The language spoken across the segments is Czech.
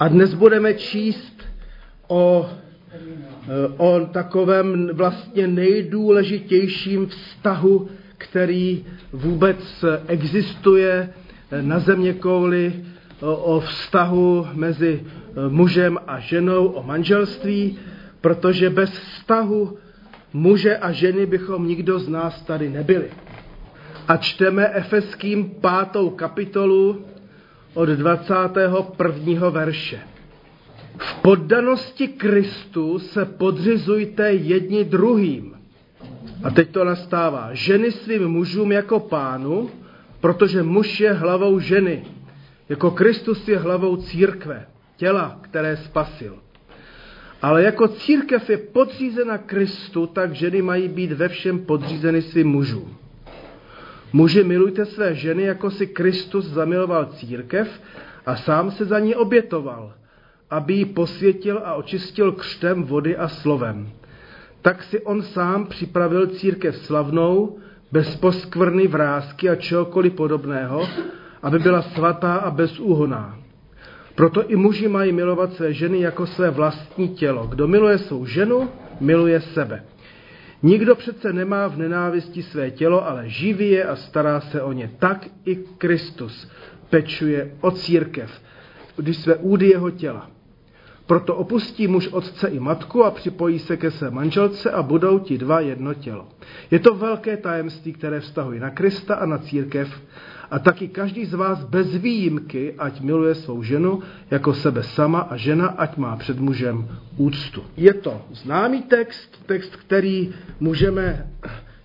A dnes budeme číst o, o takovém vlastně nejdůležitějším vztahu, který vůbec existuje na země kouli, o vztahu mezi mužem a ženou, o manželství, protože bez vztahu muže a ženy bychom nikdo z nás tady nebyli. A čteme Efeským pátou kapitolu od 21. verše. V poddanosti Kristu se podřizujte jedni druhým. A teď to nastává. Ženy svým mužům jako pánu, protože muž je hlavou ženy, jako Kristus je hlavou církve, těla, které spasil. Ale jako církev je podřízena Kristu, tak ženy mají být ve všem podřízeny svým mužům. Muži, milujte své ženy, jako si Kristus zamiloval církev a sám se za ní obětoval, aby ji posvětil a očistil křtem vody a slovem. Tak si on sám připravil církev slavnou, bez poskvrny, vrázky a čehokoliv podobného, aby byla svatá a bezúhoná. Proto i muži mají milovat své ženy jako své vlastní tělo. Kdo miluje svou ženu, miluje sebe. Nikdo přece nemá v nenávisti své tělo, ale živí je a stará se o ně. Tak i Kristus pečuje o církev, když své údy jeho těla. Proto opustí muž otce i matku a připojí se ke své manželce a budou ti dva jedno tělo. Je to velké tajemství, které vztahuje na Krista a na církev a taky každý z vás bez výjimky, ať miluje svou ženu jako sebe sama a žena, ať má před mužem úctu. Je to známý text, text, který můžeme,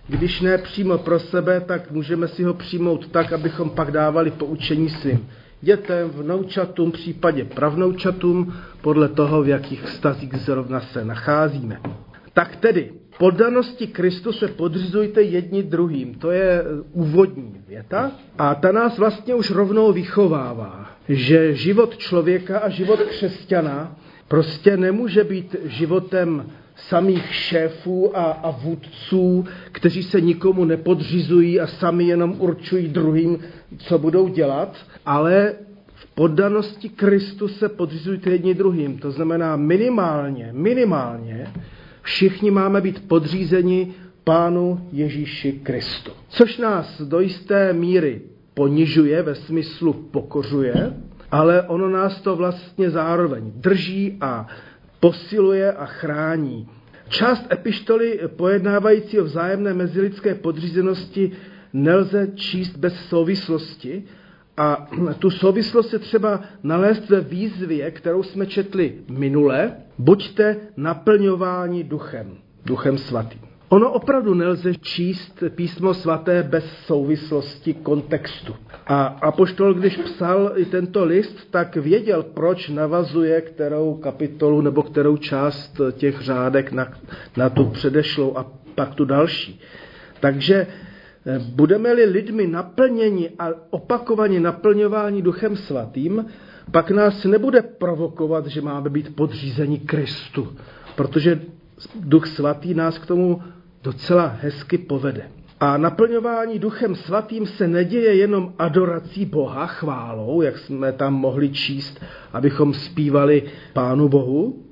když ne přímo pro sebe, tak můžeme si ho přijmout tak, abychom pak dávali poučení svým dětem, vnoučatům, případě pravnoučatům, podle toho, v jakých vztazích zrovna se nacházíme. Tak tedy, poddanosti Kristu se podřizujte jedni druhým. To je úvodní věta. A ta nás vlastně už rovnou vychovává, že život člověka a život křesťana prostě nemůže být životem samých šéfů a, a vůdců, kteří se nikomu nepodřizují a sami jenom určují druhým, co budou dělat, ale v poddanosti Kristu se podřizujte jedni druhým. To znamená minimálně, minimálně všichni máme být podřízeni Pánu Ježíši Kristu. Což nás do jisté míry ponižuje, ve smyslu pokořuje, ale ono nás to vlastně zároveň drží a posiluje a chrání. Část epištoly pojednávající o vzájemné mezilidské podřízenosti nelze číst bez souvislosti a tu souvislost je třeba nalézt ve výzvě, kterou jsme četli minule. Buďte naplňováni duchem, duchem svatým. Ono opravdu nelze číst písmo svaté bez souvislosti kontextu. A Apoštol, když psal i tento list, tak věděl, proč navazuje kterou kapitolu nebo kterou část těch řádek na, na tu předešlou a pak tu další. Takže budeme-li lidmi naplněni a opakovaně naplňování duchem svatým, pak nás nebude provokovat, že máme být podřízeni Kristu, protože duch svatý nás k tomu docela hezky povede. A naplňování duchem svatým se neděje jenom adorací Boha, chválou, jak jsme tam mohli číst, abychom zpívali Pánu Bohu,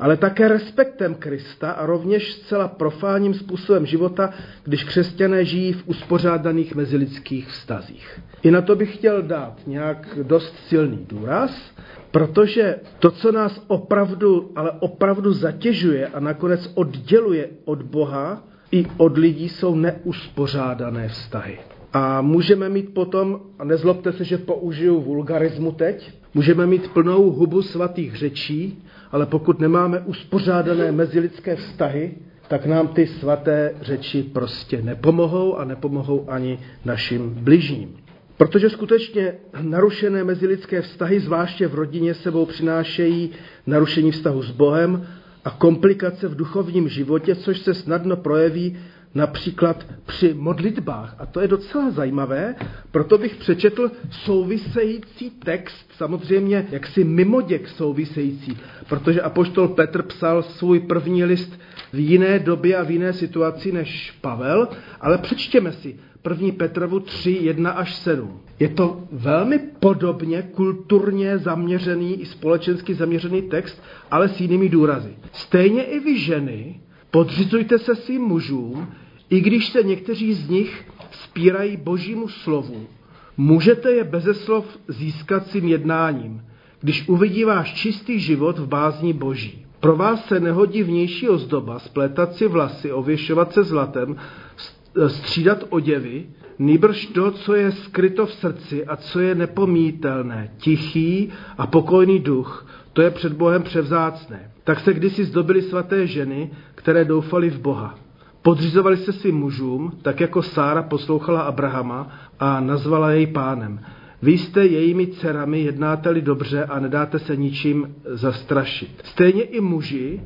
ale také respektem Krista a rovněž zcela profánním způsobem života, když křesťané žijí v uspořádaných mezilidských vztazích. I na to bych chtěl dát nějak dost silný důraz, protože to, co nás opravdu, ale opravdu zatěžuje a nakonec odděluje od Boha, i od lidí jsou neuspořádané vztahy. A můžeme mít potom, a nezlobte se, že použiju vulgarismu teď, můžeme mít plnou hubu svatých řečí, ale pokud nemáme uspořádané mezilidské vztahy, tak nám ty svaté řeči prostě nepomohou a nepomohou ani našim bližním. Protože skutečně narušené mezilidské vztahy, zvláště v rodině, sebou přinášejí narušení vztahu s Bohem a komplikace v duchovním životě, což se snadno projeví například při modlitbách. A to je docela zajímavé, proto bych přečetl související text, samozřejmě jaksi mimoděk související, protože apoštol Petr psal svůj první list v jiné době a v jiné situaci než Pavel, ale přečtěme si 1. Petrovu 3, 1 až 7. Je to velmi podobně kulturně zaměřený i společensky zaměřený text, ale s jinými důrazy. Stejně i vy ženy podřizujte se svým mužům, i když se někteří z nich spírají božímu slovu, můžete je beze slov získat svým jednáním, když uvidí váš čistý život v bázní boží. Pro vás se nehodí vnější ozdoba, splétat si vlasy, ověšovat se zlatem, střídat oděvy, nýbrž to, co je skryto v srdci a co je nepomítelné, tichý a pokojný duch, to je před Bohem převzácné. Tak se kdysi zdobily svaté ženy, které doufali v Boha. Podřizovali se svým mužům, tak jako Sára poslouchala Abrahama a nazvala jej pánem. Vy jste jejími dcerami, jednáte-li dobře a nedáte se ničím zastrašit. Stejně i muži,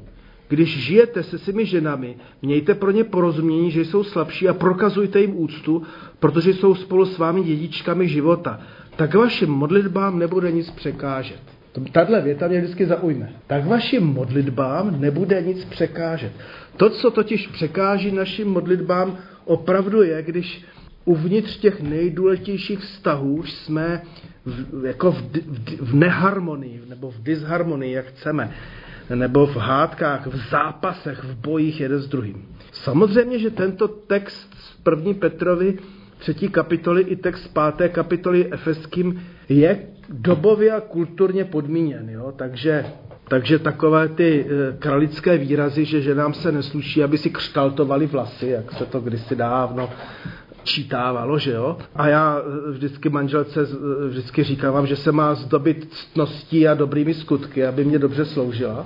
když žijete se svými ženami, mějte pro ně porozumění, že jsou slabší a prokazujte jim úctu, protože jsou spolu s vámi dědičkami života. Tak vašim modlitbám nebude nic překážet. Tahle věta mě vždycky zaujme. Tak vašim modlitbám nebude nic překážet. To, co totiž překáží našim modlitbám, opravdu je, když uvnitř těch nejdůležitějších vztahů jsme v, jako v, v, v neharmonii nebo v disharmonii, jak chceme, nebo v hádkách, v zápasech, v bojích jeden s druhým. Samozřejmě, že tento text z první Petrovi třetí kapitoly i text páté kapitoly Efeským je dobově a kulturně podmíněn. Jo? Takže, takže takové ty e, kralické výrazy, že ženám se nesluší, aby si křtaltovali vlasy, jak se to kdysi dávno čítávalo, že jo? A já eh, vždycky manželce eh, vždycky říkám, že se má zdobit ctností a dobrými skutky, aby mě dobře sloužila.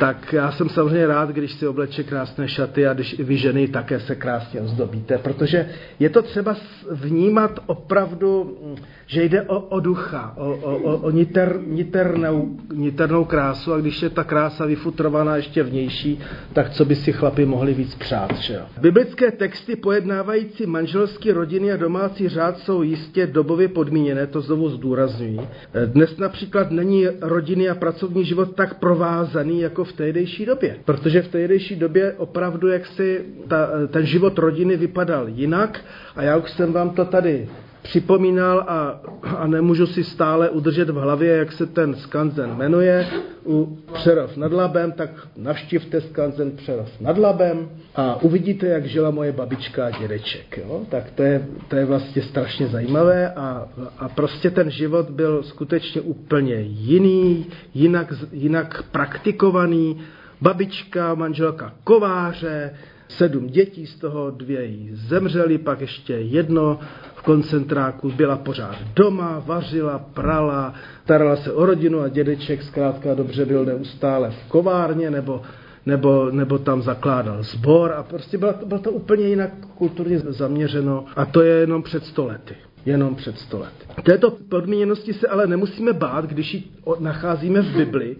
Tak já jsem samozřejmě rád, když si obleče krásné šaty a když i vy ženy také se krásně ozdobíte, protože je to třeba vnímat opravdu, že jde o, o ducha, o, o, o niter, niternou, niternou krásu a když je ta krása vyfutrovaná ještě vnější, tak co by si chlapi mohli víc přát, že jo? Biblické texty pojednávající manželství manželský, rodiny a domácí řád jsou jistě dobově podmíněné, to znovu zdůrazňuji. Dnes například není rodiny a pracovní život tak provázaný jako v tehdejší době, protože v tehdejší době opravdu jak si ta, ten život rodiny vypadal jinak a já už jsem vám to tady připomínal a, a nemůžu si stále udržet v hlavě, jak se ten skanzen jmenuje. U Přerov nad Labem, tak navštivte skanzen Přerov nad Labem a uvidíte, jak žila moje babička a dědeček. Jo? Tak to je, to je vlastně strašně zajímavé a, a prostě ten život byl skutečně úplně jiný, jinak, jinak praktikovaný. Babička, manželka kováře, sedm dětí, z toho dvě jí zemřely, pak ještě jedno v koncentráku, byla pořád doma, vařila, prala, starala se o rodinu a dědeček zkrátka dobře byl neustále v kovárně nebo, nebo, nebo tam zakládal sbor a prostě bylo to, bylo to úplně jinak kulturně zaměřeno a to je jenom před stolety jenom před sto let. Této podmíněnosti se ale nemusíme bát, když ji nacházíme v Bibli,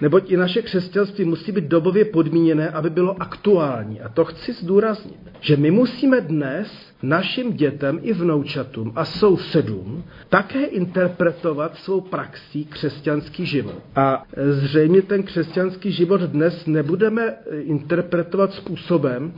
neboť i naše křesťanství musí být dobově podmíněné, aby bylo aktuální. A to chci zdůraznit, že my musíme dnes našim dětem i vnoučatům a sousedům také interpretovat svou praxí křesťanský život. A zřejmě ten křesťanský život dnes nebudeme interpretovat způsobem,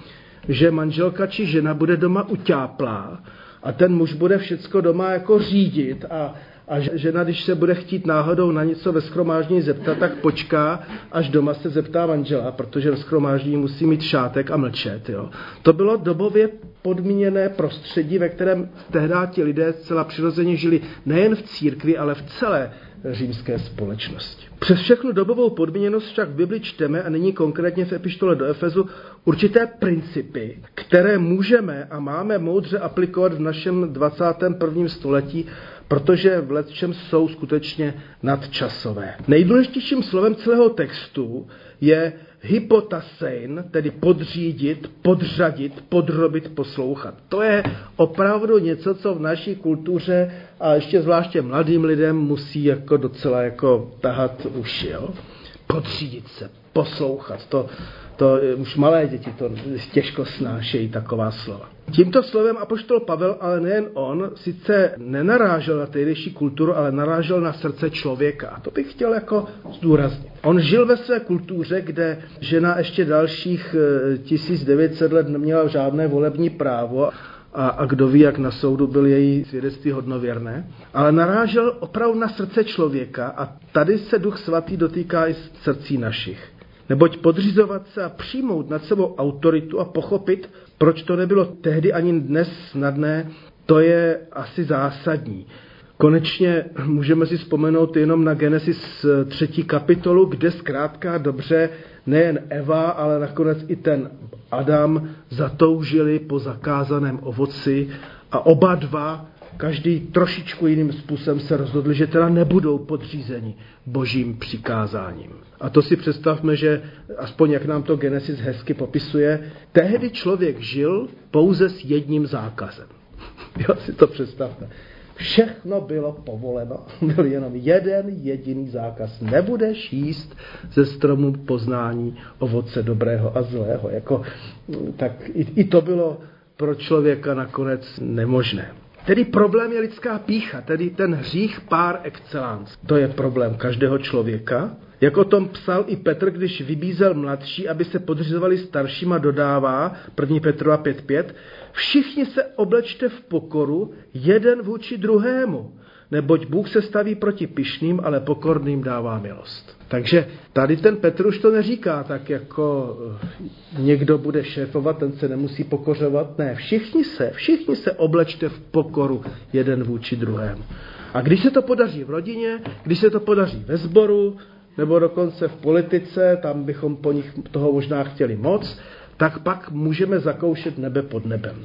že manželka či žena bude doma utáplá a ten muž bude všecko doma jako řídit a, a žena, když se bude chtít náhodou na něco ve schromáždění zeptat, tak počká, až doma se zeptá manžela, protože ve schromáždění musí mít šátek a mlčet. Jo. To bylo dobově podmíněné prostředí, ve kterém tehdy ti lidé zcela přirozeně žili nejen v církvi, ale v celé římské společnosti. Přes všechnu dobovou podmíněnost však v Bibli čteme, a nyní konkrétně v epištole do Efezu, určité principy, které můžeme a máme moudře aplikovat v našem 21. století, protože v letčem jsou skutečně nadčasové. Nejdůležitějším slovem celého textu je hypotasein, tedy podřídit, podřadit, podrobit, poslouchat. To je opravdu něco, co v naší kultuře a ještě zvláště mladým lidem musí jako docela jako tahat uši. Jo? Podřídit se, poslouchat. To, to už malé děti to těžko snášejí taková slova. Tímto slovem apoštol Pavel, ale nejen on, sice nenarážel na tehdejší kulturu, ale narážel na srdce člověka. A to bych chtěl jako zdůraznit. On žil ve své kultuře, kde žena ještě dalších 1900 eh, let neměla žádné volební právo a, a kdo ví, jak na soudu byl její svědectví hodnověrné, ale narážel opravdu na srdce člověka a tady se Duch Svatý dotýká i srdcí našich. Neboť podřizovat se a přijmout nad sebou autoritu a pochopit, proč to nebylo tehdy ani dnes snadné, to je asi zásadní. Konečně můžeme si vzpomenout jenom na Genesis třetí kapitolu, kde zkrátka dobře nejen Eva, ale nakonec i ten Adam zatoužili po zakázaném ovoci a oba dva, každý trošičku jiným způsobem se rozhodli, že teda nebudou podřízeni božím přikázáním. A to si představme, že aspoň jak nám to Genesis hezky popisuje, tehdy člověk žil pouze s jedním zákazem. Jo, si to představte. Všechno bylo povoleno. Byl jenom jeden jediný zákaz. Nebudeš jíst ze stromu poznání ovoce dobrého a zlého. Jako, tak i, i to bylo pro člověka nakonec nemožné. Tedy problém je lidská pícha, tedy ten hřích pár excellence. To je problém každého člověka. Jak o tom psal i Petr, když vybízel mladší, aby se podřizovali starším a dodává, 1. Petrova 5.5, všichni se oblečte v pokoru, jeden vůči druhému, neboť Bůh se staví proti pišným, ale pokorným dává milost. Takže tady ten Petr už to neříká tak, jako eh, někdo bude šéfovat, ten se nemusí pokořovat. Ne, všichni se, všichni se oblečte v pokoru jeden vůči druhému. A když se to podaří v rodině, když se to podaří ve sboru, nebo dokonce v politice, tam bychom po nich toho možná chtěli moc, tak pak můžeme zakoušet nebe pod nebem.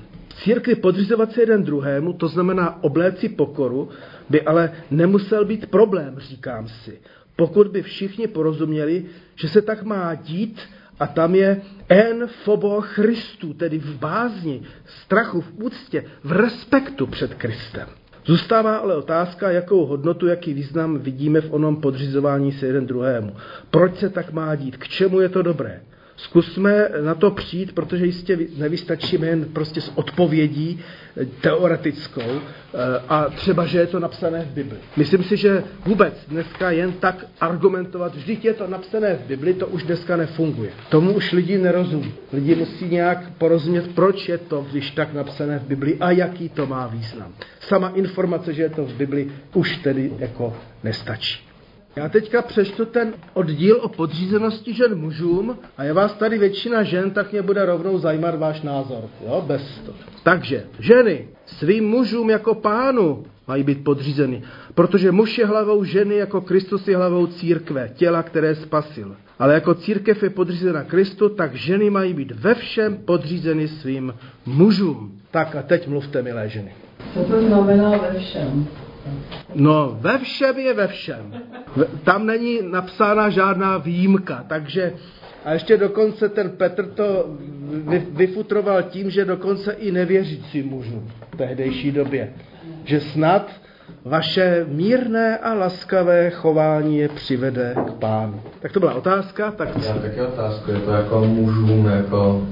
Církvi podřizovat se jeden druhému, to znamená obléci pokoru, by ale nemusel být problém, říkám si. Pokud by všichni porozuměli, že se tak má dít a tam je en fobo Christu, tedy v bázni, strachu, v úctě, v respektu před Kristem. Zůstává ale otázka, jakou hodnotu, jaký význam vidíme v onom podřizování se jeden druhému. Proč se tak má dít? K čemu je to dobré? Zkusme na to přijít, protože jistě nevystačíme jen prostě s odpovědí eh, teoretickou eh, a třeba, že je to napsané v Bibli. Myslím si, že vůbec dneska jen tak argumentovat, vždyť je to napsané v Bibli, to už dneska nefunguje. Tomu už lidi nerozumí. Lidi musí nějak porozumět, proč je to, když tak napsané v Bibli a jaký to má význam. Sama informace, že je to v Bibli, už tedy jako nestačí. Já teďka přečtu ten oddíl o podřízenosti žen mužům a je vás tady většina žen, tak mě bude rovnou zajímat váš názor. Jo, bez to. Takže, ženy, svým mužům jako pánu mají být podřízeny, protože muž je hlavou ženy jako Kristus je hlavou církve, těla, které spasil. Ale jako církev je podřízena Kristu, tak ženy mají být ve všem podřízeny svým mužům. Tak a teď mluvte, milé ženy. Co to znamená ve všem? No, ve všem je ve všem. Tam není napsána žádná výjimka, takže a ještě dokonce ten Petr to vyfutroval tím, že dokonce i nevěřící mužů v tehdejší době. Že snad vaše mírné a laskavé chování je přivede k pánu. Tak to byla otázka. Tak... Já taky otázku, je to jako mužům, jako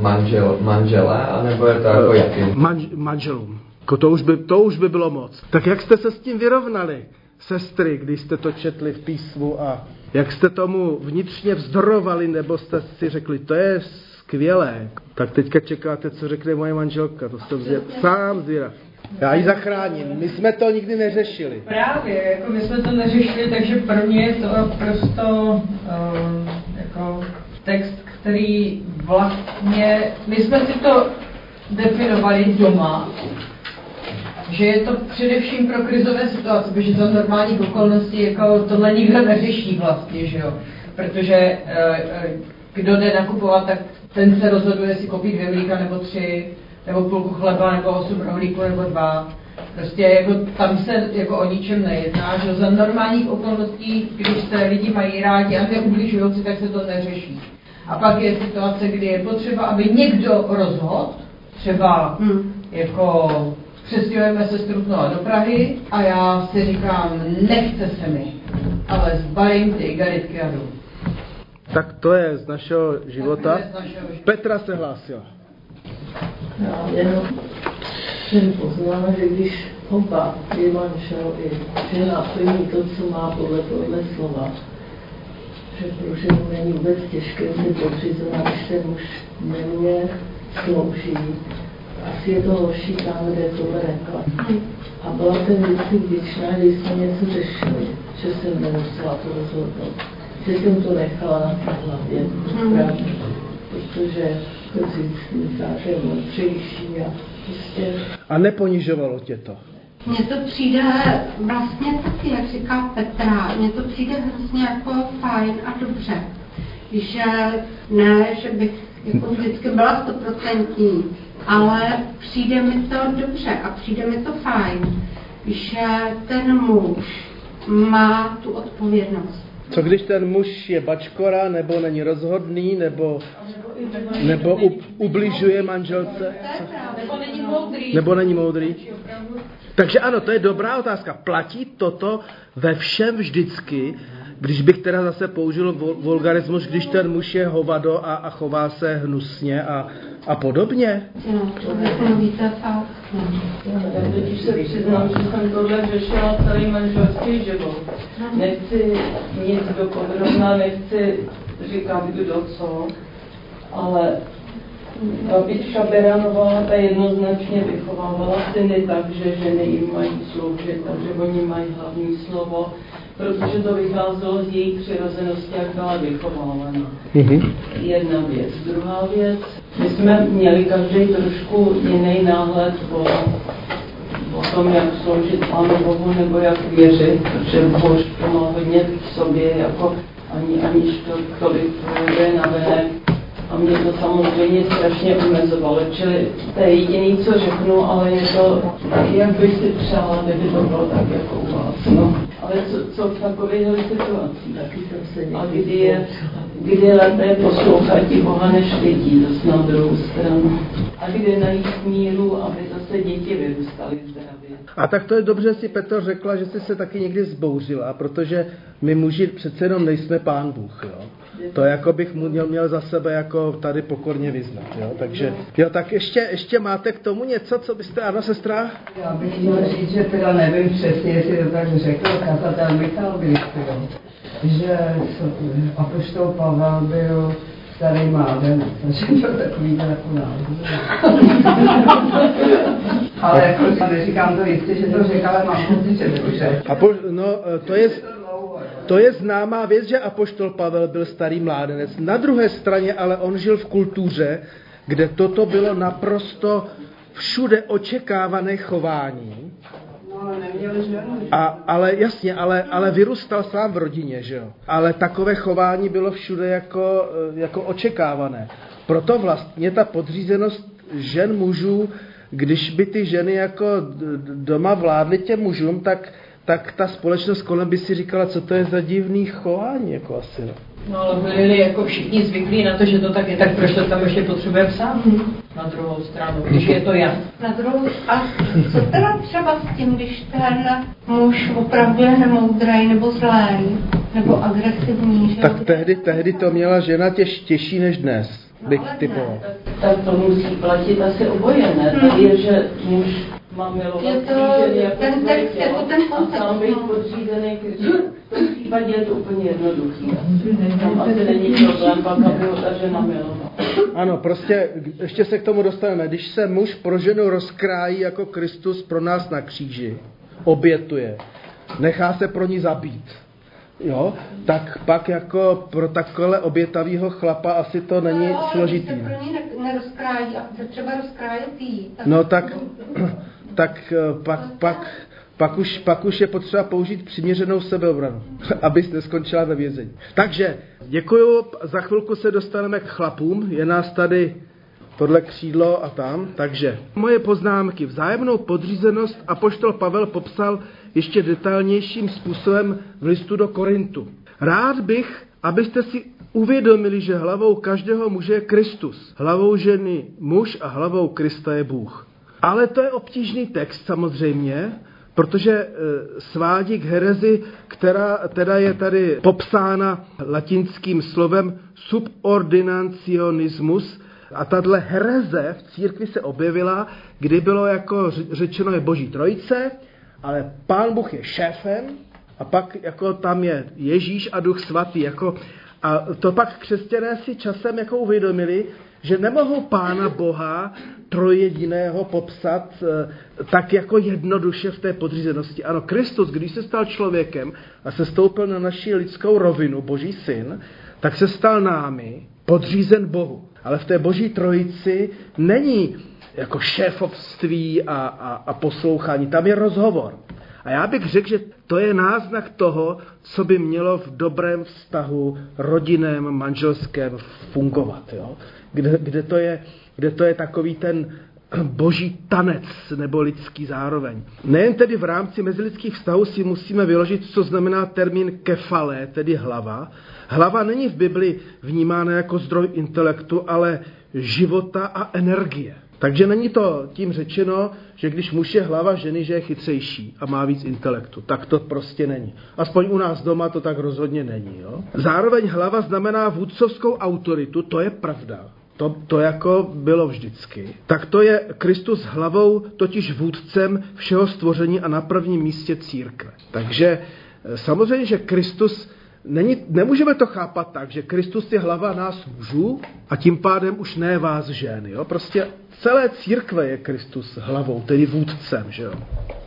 manžel, manželé, anebo je to jako jaký? Man, manželům. Jako to, už by, to už by bylo moc. Tak jak jste se s tím vyrovnali, sestry, když jste to četli v písmu a jak jste tomu vnitřně vzdorovali, nebo jste si řekli, to je skvělé. Tak teďka čekáte, co řekne moje manželka, to jsem zvěd, sám zvědav. Já ji zachráním. My jsme to nikdy neřešili. Právě, jako my jsme to neřešili, takže pro mě je to prosto uh, jako text, který vlastně, my jsme si to definovali doma, že je to především pro krizové situace, protože za normálních okolností jako tohle nikdo neřeší vlastně, že jo. Protože eh, eh, kdo jde nakupovat, tak ten se rozhoduje, jestli koupí dvě mlíka nebo tři, nebo půlku chleba, nebo osm rohlíků, nebo dva. Prostě jako, tam se jako o ničem nejedná, že za normálních okolností, když se lidi mají rádi a neubližují si, tak se to neřeší. A pak je situace, kdy je potřeba, aby někdo rozhodl, třeba hmm. jako přestěhujeme se z Trutnova do Prahy a já si říkám, nechce se mi, ale zbalím ty igaritky a jdu. Tak to je z našeho života. Z našeho života. Petra se hlásila. Já jenom jsem poznala, že když oba je manžel i žena plní to, co má podle tohle slova, že pro ženu není vůbec těžké se podřizovat, když ten muž nemě slouží, asi je to horší tam, kde tohle rekla. A byla jsem vždycky vděčná, když jsme něco řešili, že jsem nemusela to rozhodnout. Že jsem to nechala na té hlavě, správně. Protože to říct, že je moudřejší a prostě... A neponižovalo tě to? Mně to přijde vlastně taky, jak říká Petra, mně to přijde hrozně jako fajn a dobře. Že ne, že bych jako vždycky byla stoprocentní, ale přijde mi to dobře a přijde mi to fajn, že ten muž má tu odpovědnost. Co když ten muž je bačkora, nebo není rozhodný, nebo, nebo u, ubližuje manželce? Nebo není moudrý. Nebo není moudrý? Takže ano, to je dobrá otázka. Platí toto ve všem vždycky, když bych teda zase použil vulgarismus, když ten muž je hovado a, a chová se hnusně a, a podobně? No. Já totiž se přiznám, že jsem tohle řešila celý manželský život. Nechci nic dopodrobná, nechci říkat kdo co, ale Babička Beranová ta jednoznačně vychovávala syny tak, že ženy jim mají sloužit, takže oni mají hlavní slovo, protože to vycházelo z její přirozenosti, jak byla vychovávána. Mm-hmm. Jedna věc. Druhá věc, my jsme měli každý trošku jiný náhled o, o tom, jak sloužit Pánu Bohu nebo jak věřit, protože Bož to má hodně v sobě, jako ani, aniž to tolik projde na venek a mě to samozřejmě strašně omezovalo. Čili to je jediný, co řeknu, ale je to, jak bych si přála, kdyby to bylo tak jako u vás. No. Ale co, co v takových situacích? Taky jsem se a kdy je, kdy je lépe poslouchat ti Boha než lidí, zase na druhou stranu. A kdy najít míru, aby zase děti vyrůstaly zdravě. A tak to je dobře, že si Petr řekla, že jsi se taky někdy zbouřila, protože my muži přece jenom nejsme pán Bůh, jo. To jako bych mu měl, měl za sebe jako tady pokorně vyznat, jo. Takže, jo, tak ještě, ještě máte k tomu něco, co byste, ano, sestra? Já bych chtěla říct, že teda nevím přesně, jestli to tak řekl kazatel Michal Bilistro, že apoštol Pavel byl starý mládenec, takže to takový jako Ale jako neříkám to jistě, že to řekl, ale mám pocit, že to řekl. A po, no, to je, to je známá věc, že apoštol Pavel byl starý mládenec. Na druhé straně ale on žil v kultuře, kde toto bylo naprosto všude očekávané chování. A, ale jasně, ale, ale vyrůstal sám v rodině, že jo. Ale takové chování bylo všude jako, jako očekávané. Proto vlastně ta podřízenost žen mužů, když by ty ženy jako doma vládly těm mužům, tak tak ta společnost kolem by si říkala, co to je za divný chování, jako asi, no. No ale byli jako všichni zvyklí na to, že to tak je, tak proč to tam ještě potřebuje psát? Na druhou stranu, když je to já. Na druhou, a co teda třeba s tím, když ten muž opravdu je nemoudrý nebo zlý, nebo agresivní, že Tak tehdy, tehdy to měla žena těž, těžší než dnes, bych ale typoval. Tak to musí platit asi oboje, ne? Tady je, že muž má milovat Je to- ženy jako ten text tělo jako ten a kontext, sám být no. podřízený Kristu. V tom případě je to úplně jednoduchý. Tam asi není problém, pak aby ho ta žena milovala. Ano, prostě ještě se k tomu dostaneme. Když se muž pro ženu rozkrájí jako Kristus pro nás na kříži, obětuje, nechá se pro ní zabít, jo, tak pak jako pro takhle obětavýho chlapa asi to není No, složitý. Když se pro ní ne- nerozkrájí a chce třeba rozkrájet jí, tak No tak, tak eh, pak, pak, pak, už, pak už je potřeba použít přiměřenou sebeobranu, abys neskončila ve vězení. Takže děkuju, za chvilku se dostaneme k chlapům, je nás tady tohle křídlo a tam. Takže moje poznámky. Vzájemnou podřízenost apoštol Pavel popsal ještě detailnějším způsobem v listu do Korintu. Rád bych, abyste si uvědomili, že hlavou každého muže je Kristus. Hlavou ženy muž a hlavou Krista je Bůh. Ale to je obtížný text samozřejmě, protože e, svádí k herezi, která teda je tady popsána latinským slovem subordinacionismus, a tahle hereze v církvi se objevila, kdy bylo jako řečeno je boží trojice, ale pán Bůh je šéfem a pak jako tam je Ježíš a duch svatý. Jako, a to pak křesťané si časem jako uvědomili, že nemohou Pána Boha trojediného popsat eh, tak jako jednoduše v té podřízenosti. Ano, Kristus, když se stal člověkem a se stoupil na naši lidskou rovinu, Boží syn, tak se stal námi podřízen Bohu. Ale v té Boží trojici není jako šéfovství a, a, a poslouchání. Tam je rozhovor. A já bych řekl, že to je náznak toho, co by mělo v dobrém vztahu rodinném, manželském fungovat. Jo? Kde, kde, to je, kde to je takový ten boží tanec nebo lidský zároveň. Nejen tedy v rámci mezilidských vztahů si musíme vyložit, co znamená termín kefale, tedy hlava. Hlava není v Bibli vnímána jako zdroj intelektu, ale života a energie. Takže není to tím řečeno, že když muž je hlava ženy, že je chytřejší a má víc intelektu. Tak to prostě není. Aspoň u nás doma to tak rozhodně není. Jo? Zároveň hlava znamená vůdcovskou autoritu, to je pravda. To, to jako bylo vždycky. Tak to je Kristus hlavou, totiž vůdcem všeho stvoření a na prvním místě církve. Takže eh, samozřejmě, že Kristus Není, nemůžeme to chápat tak, že Kristus je hlava nás mužů a tím pádem už ne vás žen. Jo? Prostě celé církve je Kristus hlavou, tedy vůdcem. Že jo?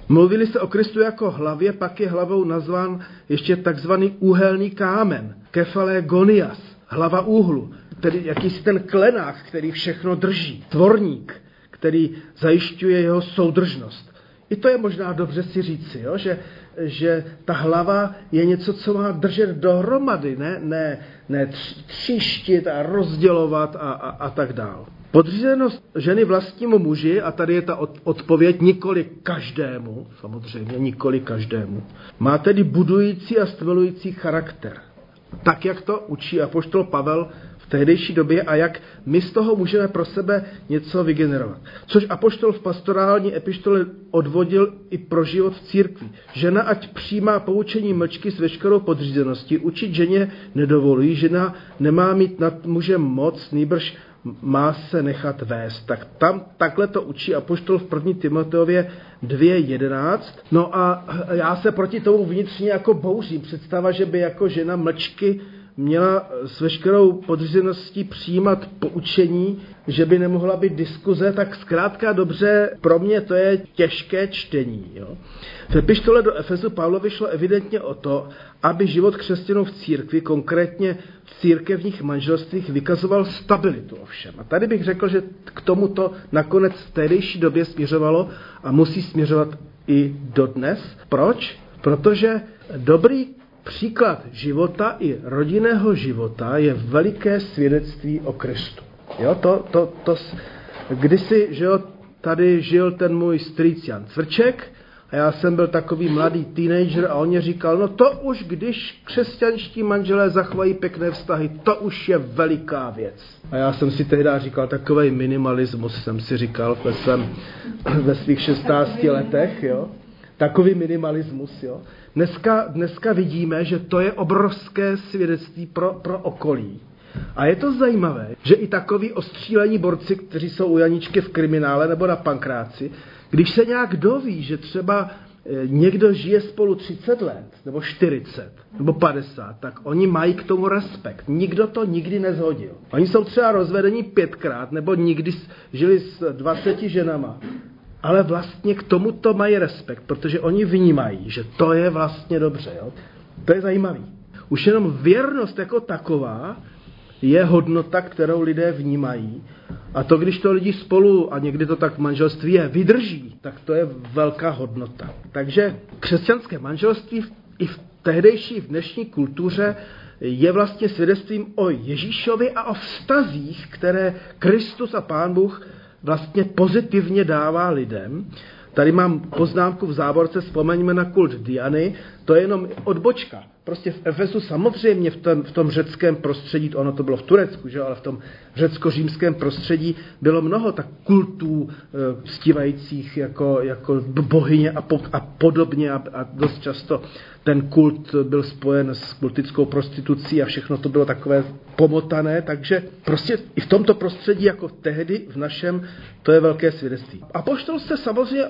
Mluvili se o Kristu jako hlavě, pak je hlavou nazván ještě takzvaný úhelný kámen, kefale gonias, hlava úhlu, tedy jakýsi ten klenák, který všechno drží, tvorník, který zajišťuje jeho soudržnost. I to je možná dobře si říci, jo? Že, že ta hlava je něco, co má držet dohromady, ne, ne, ne tříštit a rozdělovat a, a, a tak dál. Podřízenost ženy vlastnímu muži, a tady je ta odpověď nikoli každému, samozřejmě nikoli každému, má tedy budující a stmelující charakter. Tak, jak to učí apoštol Pavel v tehdejší době a jak my z toho můžeme pro sebe něco vygenerovat. Což Apoštol v pastorální epištole odvodil i pro život v církvi. Žena ať přijímá poučení mlčky s veškerou podřízeností, učit ženě nedovolí, žena nemá mít nad mužem moc, nýbrž má se nechat vést. Tak tam takhle to učí Apoštol v 1. Timoteově 2.11. No a já se proti tomu vnitřně jako bouřím. Představa, že by jako žena mlčky měla s veškerou podřízeností přijímat poučení, že by nemohla být diskuze, tak zkrátka dobře, pro mě to je těžké čtení. Jo. V epištole do Efezu Pavlovi šlo evidentně o to, aby život křesťanů v církvi, konkrétně v církevních manželstvích, vykazoval stabilitu ovšem. A tady bych řekl, že k tomuto nakonec v tehdejší době směřovalo a musí směřovat i dodnes. Proč? Protože dobrý příklad života i rodinného života je veliké svědectví o Kristu. Jo, to, to, to, kdysi, že jo, tady žil ten můj strýc Jan Cvrček a já jsem byl takový mladý teenager a on mě říkal, no to už, když křesťanští manželé zachovají pěkné vztahy, to už je veliká věc. A já jsem si tehdy říkal, takový minimalismus jsem si říkal ve, svém, ve svých 16 letech, jo. Takový minimalismus, jo. Dneska, dneska vidíme, že to je obrovské svědectví pro, pro okolí. A je to zajímavé, že i takoví ostřílení borci, kteří jsou u Janičky v kriminále nebo na pankráci, když se nějak doví, že třeba eh, někdo žije spolu 30 let, nebo 40, nebo 50, tak oni mají k tomu respekt. Nikdo to nikdy nezhodil. Oni jsou třeba rozvedení pětkrát, nebo nikdy žili s 20 ženama ale vlastně k tomuto mají respekt, protože oni vnímají, že to je vlastně dobře. Jo? To je zajímavý. Už jenom věrnost jako taková je hodnota, kterou lidé vnímají. A to, když to lidi spolu, a někdy to tak v manželství je, vydrží, tak to je velká hodnota. Takže křesťanské manželství i v tehdejší, v dnešní kultuře je vlastně svědectvím o Ježíšovi a o vztazích, které Kristus a Pán Bůh vlastně pozitivně dává lidem. Tady mám poznámku v závorce, vzpomeňme na kult Diany, to je jenom odbočka. Prostě v Efesu samozřejmě v tom, v tom řeckém prostředí, ono to bylo v Turecku, že? ale v tom řecko-římském prostředí bylo mnoho tak kultů e, stívajících jako, jako bohyně a, po, a podobně a, a dost často ten kult byl spojen s kultickou prostitucí a všechno to bylo takové pomotané, takže prostě i v tomto prostředí, jako tehdy v našem, to je velké svědectví. A poštol se samozřejmě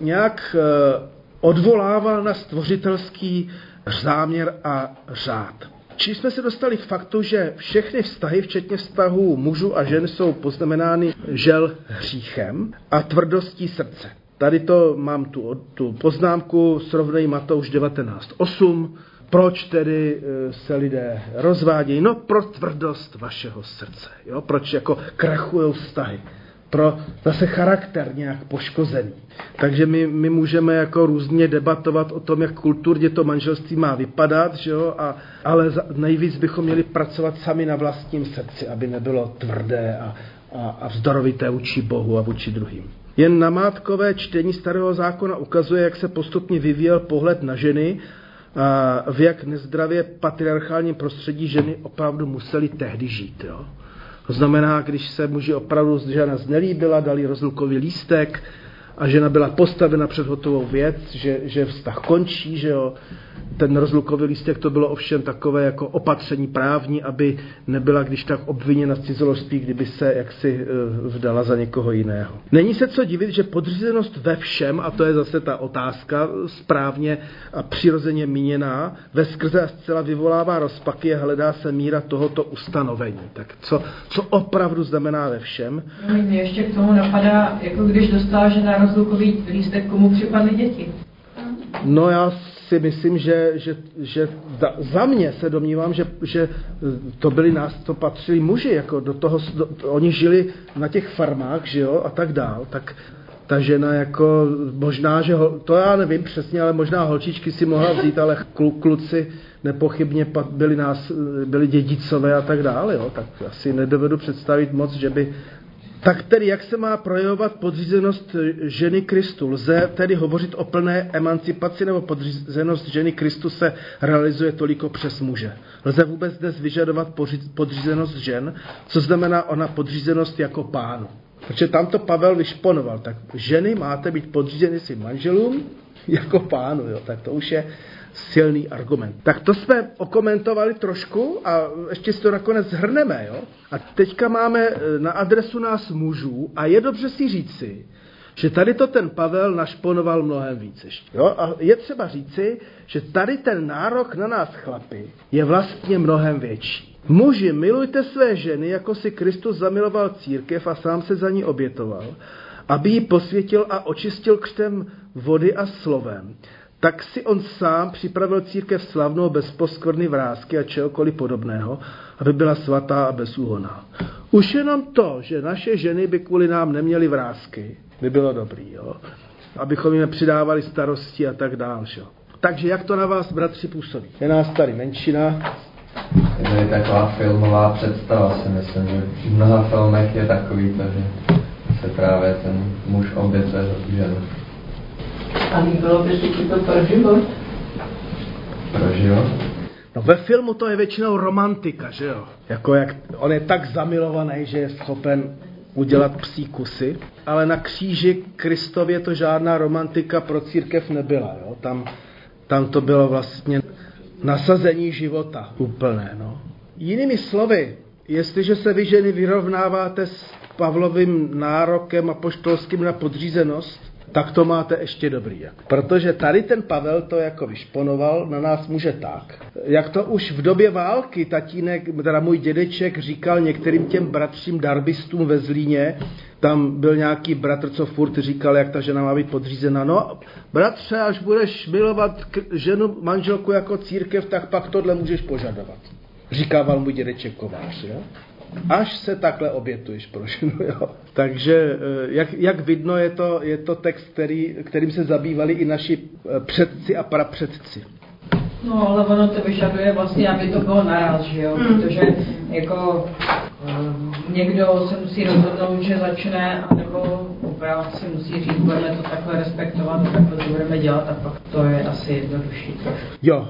nějak e, odvolával na stvořitelský záměr a řád. Či jsme se dostali k faktu, že všechny vztahy, včetně vztahů mužů a žen, jsou poznamenány žel hříchem a tvrdostí srdce. Tady to mám tu, tu poznámku, srovnej Matouš 19.8. Proč tedy e, se lidé rozvádějí? No pro tvrdost vašeho srdce. Jo? Proč jako krachují vztahy? Pro zase charakter nějak poškozený. Takže my, my můžeme jako různě debatovat o tom, jak kulturně to manželství má vypadat, že jo? A, ale za, nejvíc bychom měli pracovat sami na vlastním srdci, aby nebylo tvrdé a, a, a vzdorovité vůči Bohu a vůči druhým. Jen namátkové čtení starého zákona ukazuje, jak se postupně vyvíjel pohled na ženy a v jak nezdravě patriarchálním prostředí ženy opravdu museli tehdy žít. Jo? To znamená, když se muži opravdu žena znelíbila, dali rozlukový lístek a žena byla postavena před hotovou věc, že, že vztah končí, že jo, ten rozlukový lístek to bylo ovšem takové jako opatření právní, aby nebyla když tak obviněna z cizoložství, kdyby se jaksi eh, vdala za někoho jiného. Není se co divit, že podřízenost ve všem, a to je zase ta otázka správně a přirozeně míněná, ve skrze a zcela vyvolává rozpaky a hledá se míra tohoto ustanovení. Tak co, co opravdu znamená ve všem? No, mě ještě k tomu napadá, jako když dostala žena rozlukový lístek, komu připadly děti. No já si myslím, že, že, že za, za mě se domnívám, že, že to byli nás, to patřili muži, jako do toho, do, oni žili na těch farmách, že jo, a tak dál, tak ta žena jako, možná, že, ho, to já nevím přesně, ale možná holčičky si mohla vzít, ale klu, kluci nepochybně byli, nás, byli dědicové a tak dále, jo, tak asi nedovedu představit moc, že by tak tedy, jak se má projevovat podřízenost ženy Kristu? Lze tedy hovořit o plné emancipaci nebo podřízenost ženy Kristu se realizuje toliko přes muže? Lze vůbec dnes vyžadovat podřízenost žen? Co znamená ona podřízenost jako pánu? Protože tam to Pavel vyšponoval. Tak ženy máte být podřízeny si manželům jako pánu. Jo? Tak to už je silný argument. Tak to jsme okomentovali trošku a ještě si to nakonec zhrneme. Jo? A teďka máme e, na adresu nás mužů a je dobře si říci, že tady to ten Pavel našponoval mnohem víc ještě. Jo? A je třeba říci, že tady ten nárok na nás chlapy je vlastně mnohem větší. Muži, milujte své ženy, jako si Kristus zamiloval církev a sám se za ní obětoval, aby ji posvětil a očistil křtem vody a slovem tak si on sám připravil církev slavnou bez poskvrny vrázky a čehokoliv podobného, aby byla svatá a bezúhoná. Už jenom to, že naše ženy by kvůli nám neměly vrázky, by bylo dobrý, jo? abychom jim přidávali starosti a tak dále. Jo? Takže jak to na vás, bratři, působí? Je nás tady menšina. Je to taková filmová představa, si myslím, že v mnoha filmech je takový to, že se právě ten muž obětuje za tu ženu. A líbilo by se ti to pro život? Pro život? No ve filmu to je většinou romantika, že jo? Jako jak, on je tak zamilovaný, že je schopen udělat psí kusy, ale na kříži Kristově to žádná romantika pro církev nebyla, jo? Tam, tam to bylo vlastně nasazení života úplné, no. Jinými slovy, jestliže se vy ženy vyrovnáváte s Pavlovým nárokem a poštolským na podřízenost, tak to máte ještě dobrý. Protože tady ten Pavel to jako vyšponoval, na nás může tak. Jak to už v době války tatínek, teda můj dědeček říkal některým těm bratřím darbistům ve Zlíně, tam byl nějaký bratr, co furt říkal, jak ta žena má být podřízena. No, bratře, až budeš milovat ženu, manželku jako církev, tak pak tohle můžeš požadovat. Říkával můj dědeček Kovář. Jo? Až se takhle obětuješ pro ženu. Jo. Takže eh, jak, jak vidno, je to, je to text, který, kterým se zabývali i naši eh, předci a prapředci. No, ale ono to vyžaduje vlastně, aby to bylo naraz, že jo? Hmm. Protože jako um, někdo se musí rozhodnout, že začne, anebo opravdu si musí říct, budeme to takhle respektovat, takhle to budeme dělat a pak to je asi jednodušší trošku. Jo,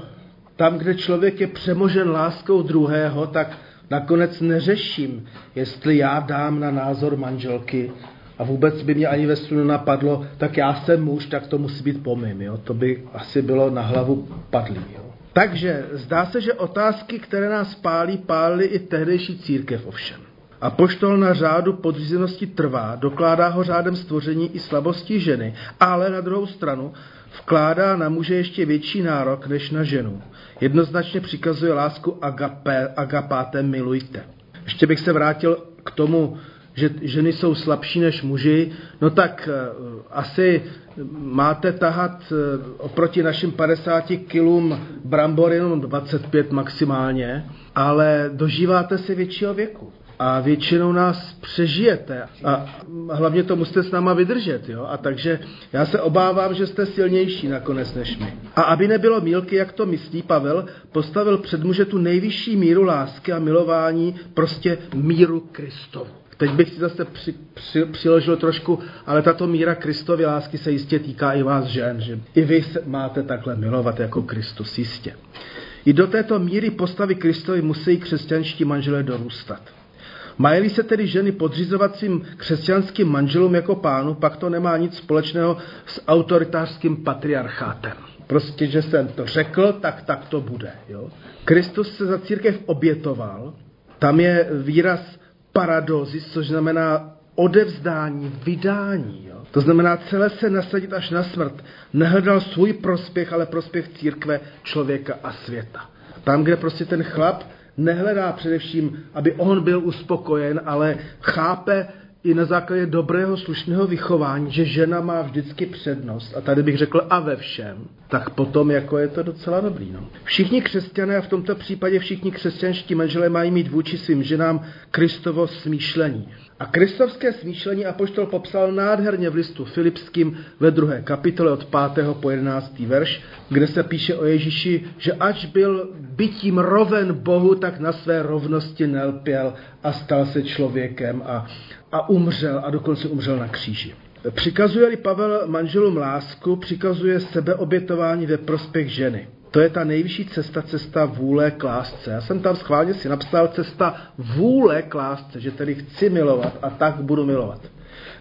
tam, kde člověk je přemožen láskou druhého, tak Nakonec neřeším, jestli já dám na názor manželky a vůbec by mě ani ve snu napadlo, tak já jsem muž, tak to musí být po mým. Jo? To by asi bylo na hlavu padlý. Jo? Takže zdá se, že otázky, které nás pálí, pálí i tehdejší církev ovšem. A poštol na řádu podřízenosti trvá, dokládá ho řádem stvoření i slabosti ženy, ale na druhou stranu vkládá na muže ještě větší nárok než na ženu. Jednoznačně přikazuje lásku agape, agapáte milujte. Ještě bych se vrátil k tomu, že ženy jsou slabší než muži, no tak uh, asi máte tahat uh, oproti našim 50 kilům brambor jenom 25 maximálně, ale dožíváte se většího věku a většinou nás přežijete a hlavně to musíte s náma vydržet. Jo? A takže já se obávám, že jste silnější nakonec než my. A aby nebylo mílky, jak to myslí Pavel, postavil před muže tu nejvyšší míru lásky a milování, prostě míru Kristovu. Teď bych si zase při, při, přiložil trošku, ale tato míra Kristovy lásky se jistě týká i vás žen, že i vy se máte takhle milovat jako Kristus, jistě. I do této míry postavy Kristovi musí křesťanští manželé dorůstat. Mají se tedy ženy podřizovat svým křesťanským manželům jako pánu, pak to nemá nic společného s autoritářským patriarchátem. Prostě, že jsem to řekl, tak tak to bude. Jo? Kristus se za církev obětoval, tam je výraz paradozis, což znamená odevzdání, vydání. Jo? To znamená celé se nasadit až na smrt. Nehledal svůj prospěch, ale prospěch církve, člověka a světa. Tam, kde prostě ten chlap nehledá především, aby on byl uspokojen, ale chápe i na základě dobrého slušného vychování, že žena má vždycky přednost, a tady bych řekl a ve všem, tak potom jako je to docela dobrý. No. Všichni křesťané, a v tomto případě všichni křesťanští manželé mají mít vůči svým ženám Kristovo smýšlení. A kristovské smýšlení apoštol popsal nádherně v listu Filipským ve druhé kapitole od 5. po 11. verš, kde se píše o Ježíši, že ač byl bytím roven Bohu, tak na své rovnosti nelpěl a stal se člověkem a, a umřel a dokonce umřel na kříži. Přikazuje-li Pavel manželům lásku, přikazuje sebeobětování ve prospěch ženy. To je ta nejvyšší cesta, cesta vůle k lásce. Já jsem tam schválně si napsal cesta vůle k lásce, že tedy chci milovat a tak budu milovat.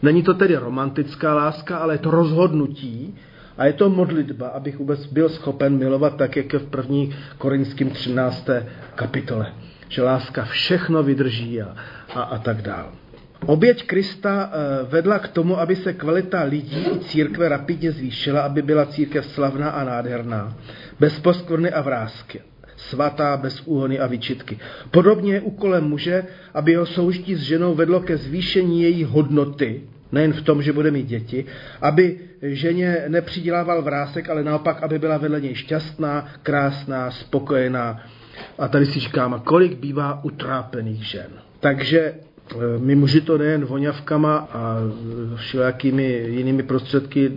Není to tedy romantická láska, ale je to rozhodnutí a je to modlitba, abych vůbec byl schopen milovat tak, jak je v první korinským 13. kapitole. Že láska všechno vydrží a, a, a tak dále. Oběť Krista eh, vedla k tomu, aby se kvalita lidí i církve rapidně zvýšila, aby byla církev slavná a nádherná, bez poskvrny a vrázky, svatá, bez úhony a vyčitky. Podobně je úkolem muže, aby jeho soužití s ženou vedlo ke zvýšení její hodnoty, nejen v tom, že bude mít děti, aby ženě nepřidělával vrásek, ale naopak, aby byla vedle něj šťastná, krásná, spokojená. A tady si říkám, kolik bývá utrápených žen. Takže my muži to nejen voňavkama a všelijakými jinými prostředky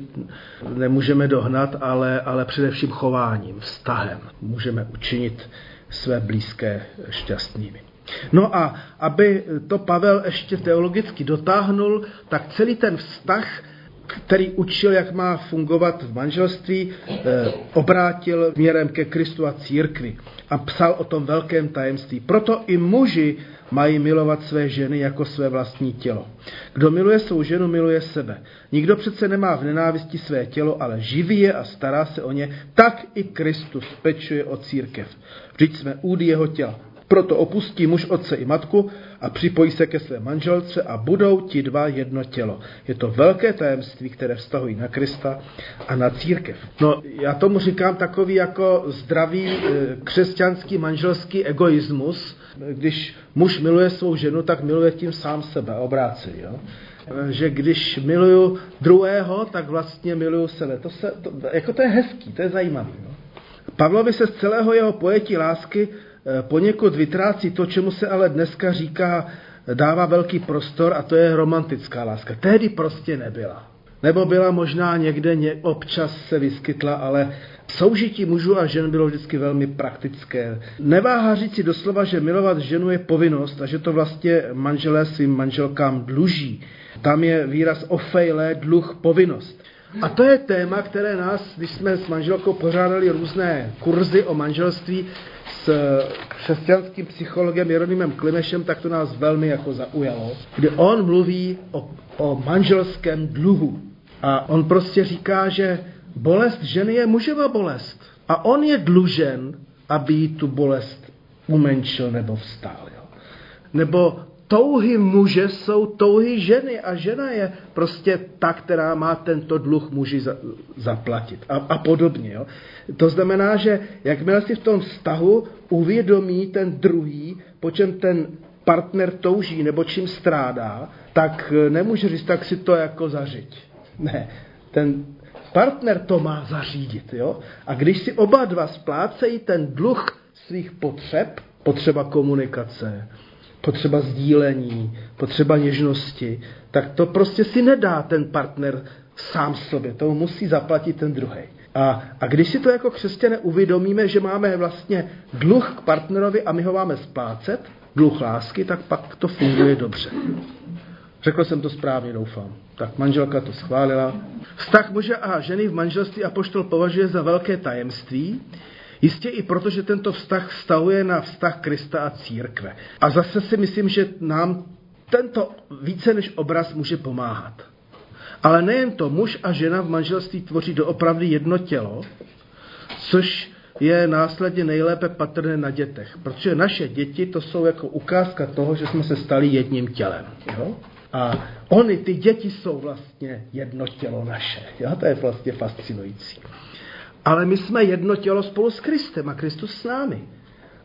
nemůžeme dohnat, ale, ale především chováním, vztahem můžeme učinit své blízké šťastnými. No a aby to Pavel ještě teologicky dotáhnul, tak celý ten vztah, který učil, jak má fungovat v manželství, eh, obrátil směrem ke Kristu a církvi a psal o tom velkém tajemství. Proto i muži mají milovat své ženy jako své vlastní tělo. Kdo miluje svou ženu, miluje sebe. Nikdo přece nemá v nenávisti své tělo, ale živí je a stará se o ně, tak i Kristus pečuje o církev. Vždyť jsme údy jeho těla. Proto opustí muž otce i matku a připojí se ke své manželce a budou ti dva jedno tělo. Je to velké tajemství, které vztahují na Krista a na církev. No, já tomu říkám takový jako zdravý e, křesťanský manželský egoismus. Když muž miluje svou ženu, tak miluje tím sám sebe, obráceně. Jo? E, že když miluju druhého, tak vlastně miluju sebe. To, se, to, jako to je hezký, to je zajímavý. Jo? Pavlovi se z celého jeho pojetí lásky Eh, poněkud vytrácí to, čemu se ale dneska říká, dává velký prostor a to je romantická láska. Tehdy prostě nebyla. Nebo byla možná někde, ně, občas se vyskytla, ale soužití mužů a žen bylo vždycky velmi praktické. Neváhá říci doslova, že milovat ženu je povinnost a že to vlastně manželé svým manželkám dluží. Tam je výraz ofejlé, dluh, povinnost. A to je téma, které nás, když jsme s manželkou pořádali různé kurzy o manželství, s křesťanským psychologem Jeronymem Klimešem, tak to nás velmi jako zaujalo, kdy on mluví o, o manželském dluhu. A on prostě říká, že bolest ženy je muževa bolest. A on je dlužen, aby jí tu bolest umenšil nebo vstál. Jo. Nebo touhy muže jsou touhy ženy a žena je prostě ta, která má tento dluh muži za, zaplatit a, a podobně. Jo. To znamená, že jakmile si v tom vztahu uvědomí ten druhý, po čem ten partner touží nebo čím strádá, tak nemůže říct, tak si to jako zařiď. Ne, ten partner to má zařídit. Jo? A když si oba dva splácejí ten dluh svých potřeb, potřeba komunikace, potřeba sdílení, potřeba něžnosti, tak to prostě si nedá ten partner sám sobě. To musí zaplatit ten druhý. A, a když si to jako křesťané uvědomíme, že máme vlastně dluh k partnerovi a my ho máme splácet, dluh lásky, tak pak to funguje dobře. Řekl jsem to správně, doufám. Tak manželka to schválila. Vztah muže a ženy v manželství apoštol považuje za velké tajemství, Jistě i proto, že tento vztah vztahuje na vztah Krista a církve. A zase si myslím, že nám tento více než obraz může pomáhat. Ale nejen to, muž a žena v manželství tvoří doopravdy jedno tělo, což je následně nejlépe patrné na dětech. Protože naše děti to jsou jako ukázka toho, že jsme se stali jedním tělem. Jo? A oni, ty děti, jsou vlastně jedno tělo naše. Jo? To je vlastně fascinující. Ale my jsme jedno tělo spolu s Kristem a Kristus s námi.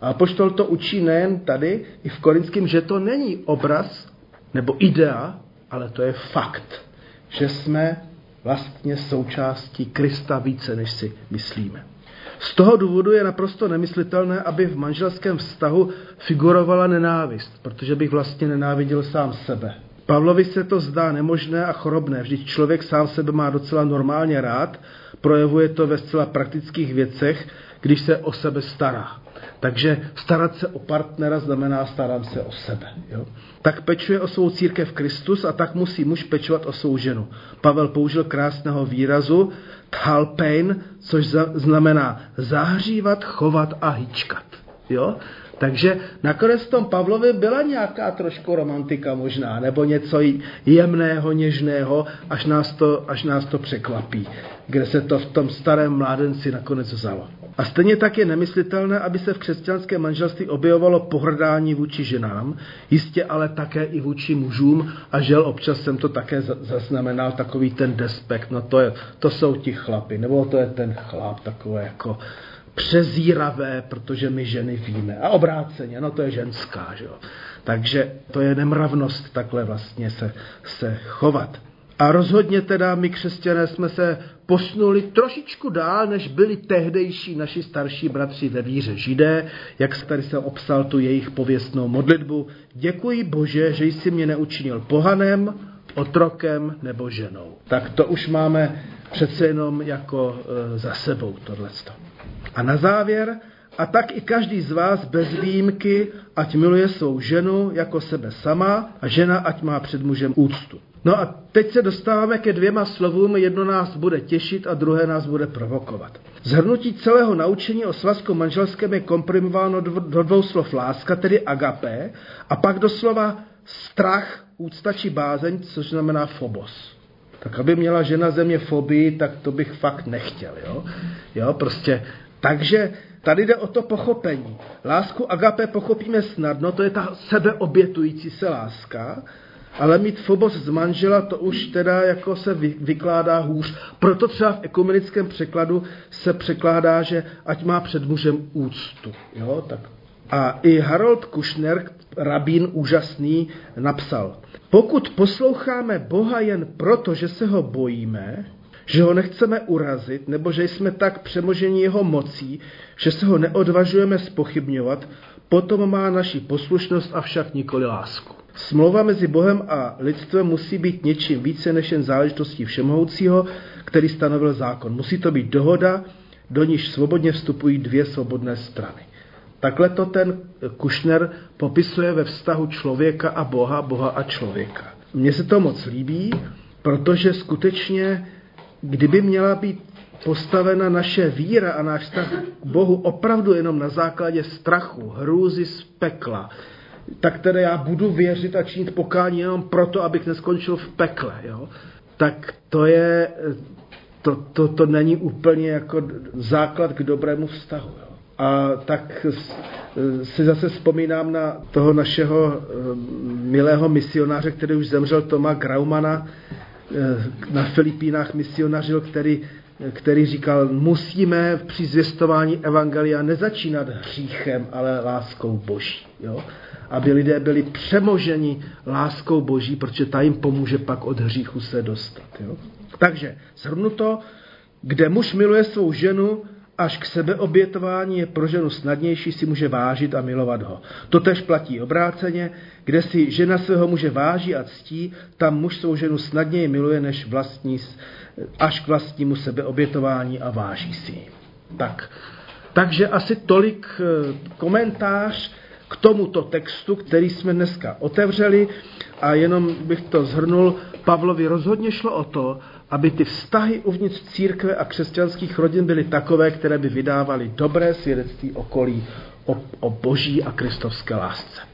A poštol to učí nejen tady, i v Korinském, že to není obraz nebo idea, ale to je fakt, že jsme vlastně součástí Krista více, než si myslíme. Z toho důvodu je naprosto nemyslitelné, aby v manželském vztahu figurovala nenávist, protože bych vlastně nenáviděl sám sebe. Pavlovi se to zdá nemožné a chorobné, vždyť člověk sám sebe má docela normálně rád, projevuje to ve zcela praktických věcech, když se o sebe stará. Takže starat se o partnera znamená starám se o sebe. Jo? Tak pečuje o svou církev Kristus a tak musí muž pečovat o svou ženu. Pavel použil krásného výrazu thalpein, což znamená zahřívat, chovat a hýčkat. Jo? Takže nakonec v tom Pavlovi byla nějaká trošku romantika možná, nebo něco jemného, něžného, až nás to, až nás to překvapí, kde se to v tom starém mládenci nakonec vzalo. A stejně tak je nemyslitelné, aby se v křesťanském manželství objevovalo pohrdání vůči ženám, jistě ale také i vůči mužům a žel občas jsem to také zaznamenal, takový ten despekt, no to, je, to jsou ti chlapy, nebo to je ten chlap, takové jako přezíravé, protože my ženy víme. A obráceně, no to je ženská, že jo. Takže to je nemravnost takhle vlastně se, se chovat. A rozhodně teda my křesťané jsme se posunuli trošičku dál, než byli tehdejší naši starší bratři ve víře židé, jak tady se obsal tu jejich pověstnou modlitbu. Děkuji Bože, že jsi mě neučinil pohanem, otrokem nebo ženou. Tak to už máme přece jenom jako e, za sebou tohleto. A na závěr, a tak i každý z vás bez výjimky, ať miluje svou ženu jako sebe sama a žena ať má před mužem úctu. No a teď se dostáváme ke dvěma slovům, jedno nás bude těšit a druhé nás bude provokovat. Zhrnutí celého naučení o svazku manželském je komprimováno do dvou slov láska, tedy agapé, a pak do slova strach, úcta či bázeň, což znamená phobos. Tak aby měla žena země fobii, tak to bych fakt nechtěl. Jo? Jo, prostě takže tady jde o to pochopení. Lásku agape pochopíme snadno, to je ta sebeobětující se láska, ale mít fobos z manžela, to už teda jako se vykládá hůř. Proto třeba v ekumenickém překladu se překládá, že ať má před mužem úctu. Jo? Tak. A i Harold Kushner, rabín úžasný, napsal, pokud posloucháme Boha jen proto, že se ho bojíme, že ho nechceme urazit, nebo že jsme tak přemoženi jeho mocí, že se ho neodvažujeme spochybňovat, potom má naši poslušnost avšak nikoli lásku. Smlouva mezi Bohem a lidstvem musí být něčím více než jen záležitostí všemohoucího, který stanovil zákon. Musí to být dohoda, do níž svobodně vstupují dvě svobodné strany. Takhle to ten Kušner popisuje ve vztahu člověka a Boha, Boha a člověka. Mně se to moc líbí, protože skutečně kdyby měla být postavena naše víra a náš vztah k Bohu opravdu jenom na základě strachu, hrůzy z pekla, tak tedy já budu věřit a činit pokání jenom proto, abych neskončil v pekle, jo? tak to je, to, to, to není úplně jako základ k dobrému vztahu. Jo? A tak si zase vzpomínám na toho našeho milého misionáře, který už zemřel, Toma Graumana, na Filipínách misionařil, který, který říkal, musíme při zvěstování evangelia nezačínat hříchem, ale láskou boží. Jo? Aby lidé byli přemoženi láskou boží, protože ta jim pomůže pak od hříchu se dostat. Jo? Takže shrnuto, kde muž miluje svou ženu, až k sebeobětování je pro ženu snadnější, si může vážit a milovat ho. To tež platí obráceně, kde si žena svého muže váží a ctí, tam muž svou ženu snadněji miluje, než vlastní, až k vlastnímu sebeobětování a váží si. Tak. Takže asi tolik eh, komentář k tomuto textu, který jsme dneska otevřeli a jenom bych to zhrnul, Pavlovi rozhodně šlo o to, aby ty vztahy uvnitř církve a křesťanských rodin byly takové, které by vydávaly dobré svědectví okolí o, o boží a kristovské lásce.